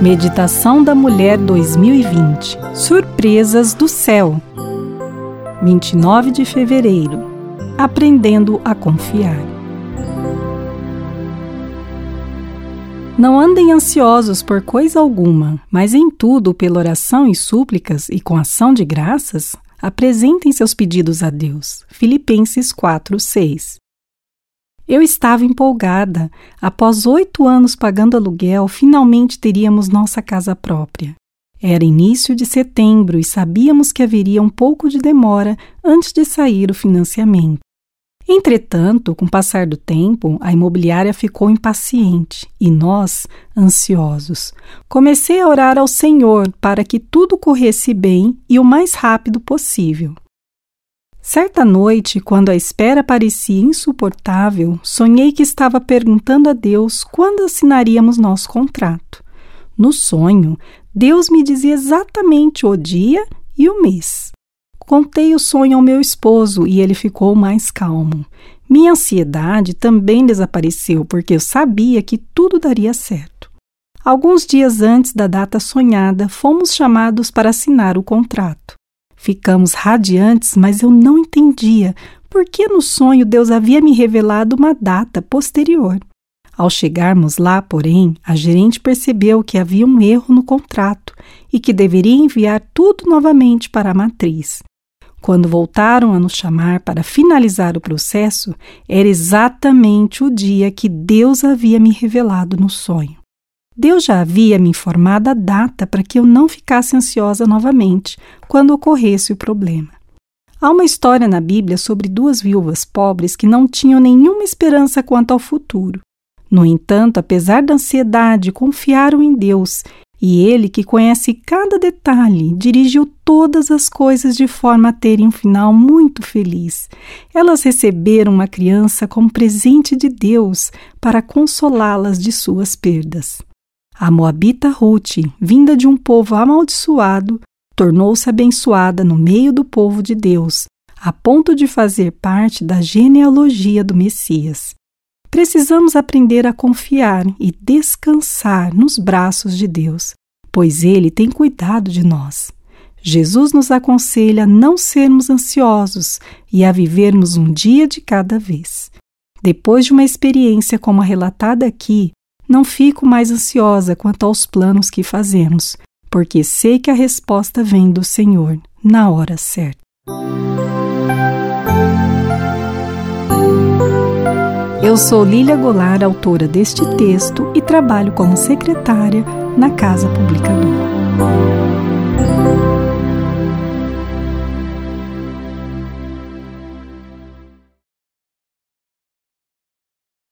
Meditação da Mulher 2020 Surpresas do Céu 29 de fevereiro Aprendendo a confiar. Não andem ansiosos por coisa alguma, mas em tudo, pela oração e súplicas e com ação de graças, apresentem seus pedidos a Deus. Filipenses 4, 6. Eu estava empolgada. Após oito anos pagando aluguel, finalmente teríamos nossa casa própria. Era início de setembro e sabíamos que haveria um pouco de demora antes de sair o financiamento. Entretanto, com o passar do tempo, a imobiliária ficou impaciente e nós, ansiosos. Comecei a orar ao Senhor para que tudo corresse bem e o mais rápido possível. Certa noite, quando a espera parecia insuportável, sonhei que estava perguntando a Deus quando assinaríamos nosso contrato. No sonho, Deus me dizia exatamente o dia e o mês. Contei o sonho ao meu esposo e ele ficou mais calmo. Minha ansiedade também desapareceu porque eu sabia que tudo daria certo. Alguns dias antes da data sonhada, fomos chamados para assinar o contrato. Ficamos radiantes, mas eu não entendia por que no sonho Deus havia me revelado uma data posterior. Ao chegarmos lá, porém, a gerente percebeu que havia um erro no contrato e que deveria enviar tudo novamente para a matriz. Quando voltaram a nos chamar para finalizar o processo, era exatamente o dia que Deus havia me revelado no sonho. Deus já havia me informado a data para que eu não ficasse ansiosa novamente quando ocorresse o problema. Há uma história na Bíblia sobre duas viúvas pobres que não tinham nenhuma esperança quanto ao futuro. No entanto, apesar da ansiedade, confiaram em Deus e Ele, que conhece cada detalhe, dirigiu todas as coisas de forma a terem um final muito feliz. Elas receberam uma criança como presente de Deus para consolá-las de suas perdas. A Moabita Ruth, vinda de um povo amaldiçoado, tornou-se abençoada no meio do povo de Deus, a ponto de fazer parte da genealogia do Messias. Precisamos aprender a confiar e descansar nos braços de Deus, pois Ele tem cuidado de nós. Jesus nos aconselha a não sermos ansiosos e a vivermos um dia de cada vez. Depois de uma experiência como a relatada aqui, não fico mais ansiosa quanto aos planos que fazemos, porque sei que a resposta vem do Senhor na hora certa. Eu sou Lília Goulart, autora deste texto, e trabalho como secretária na Casa Publicadora.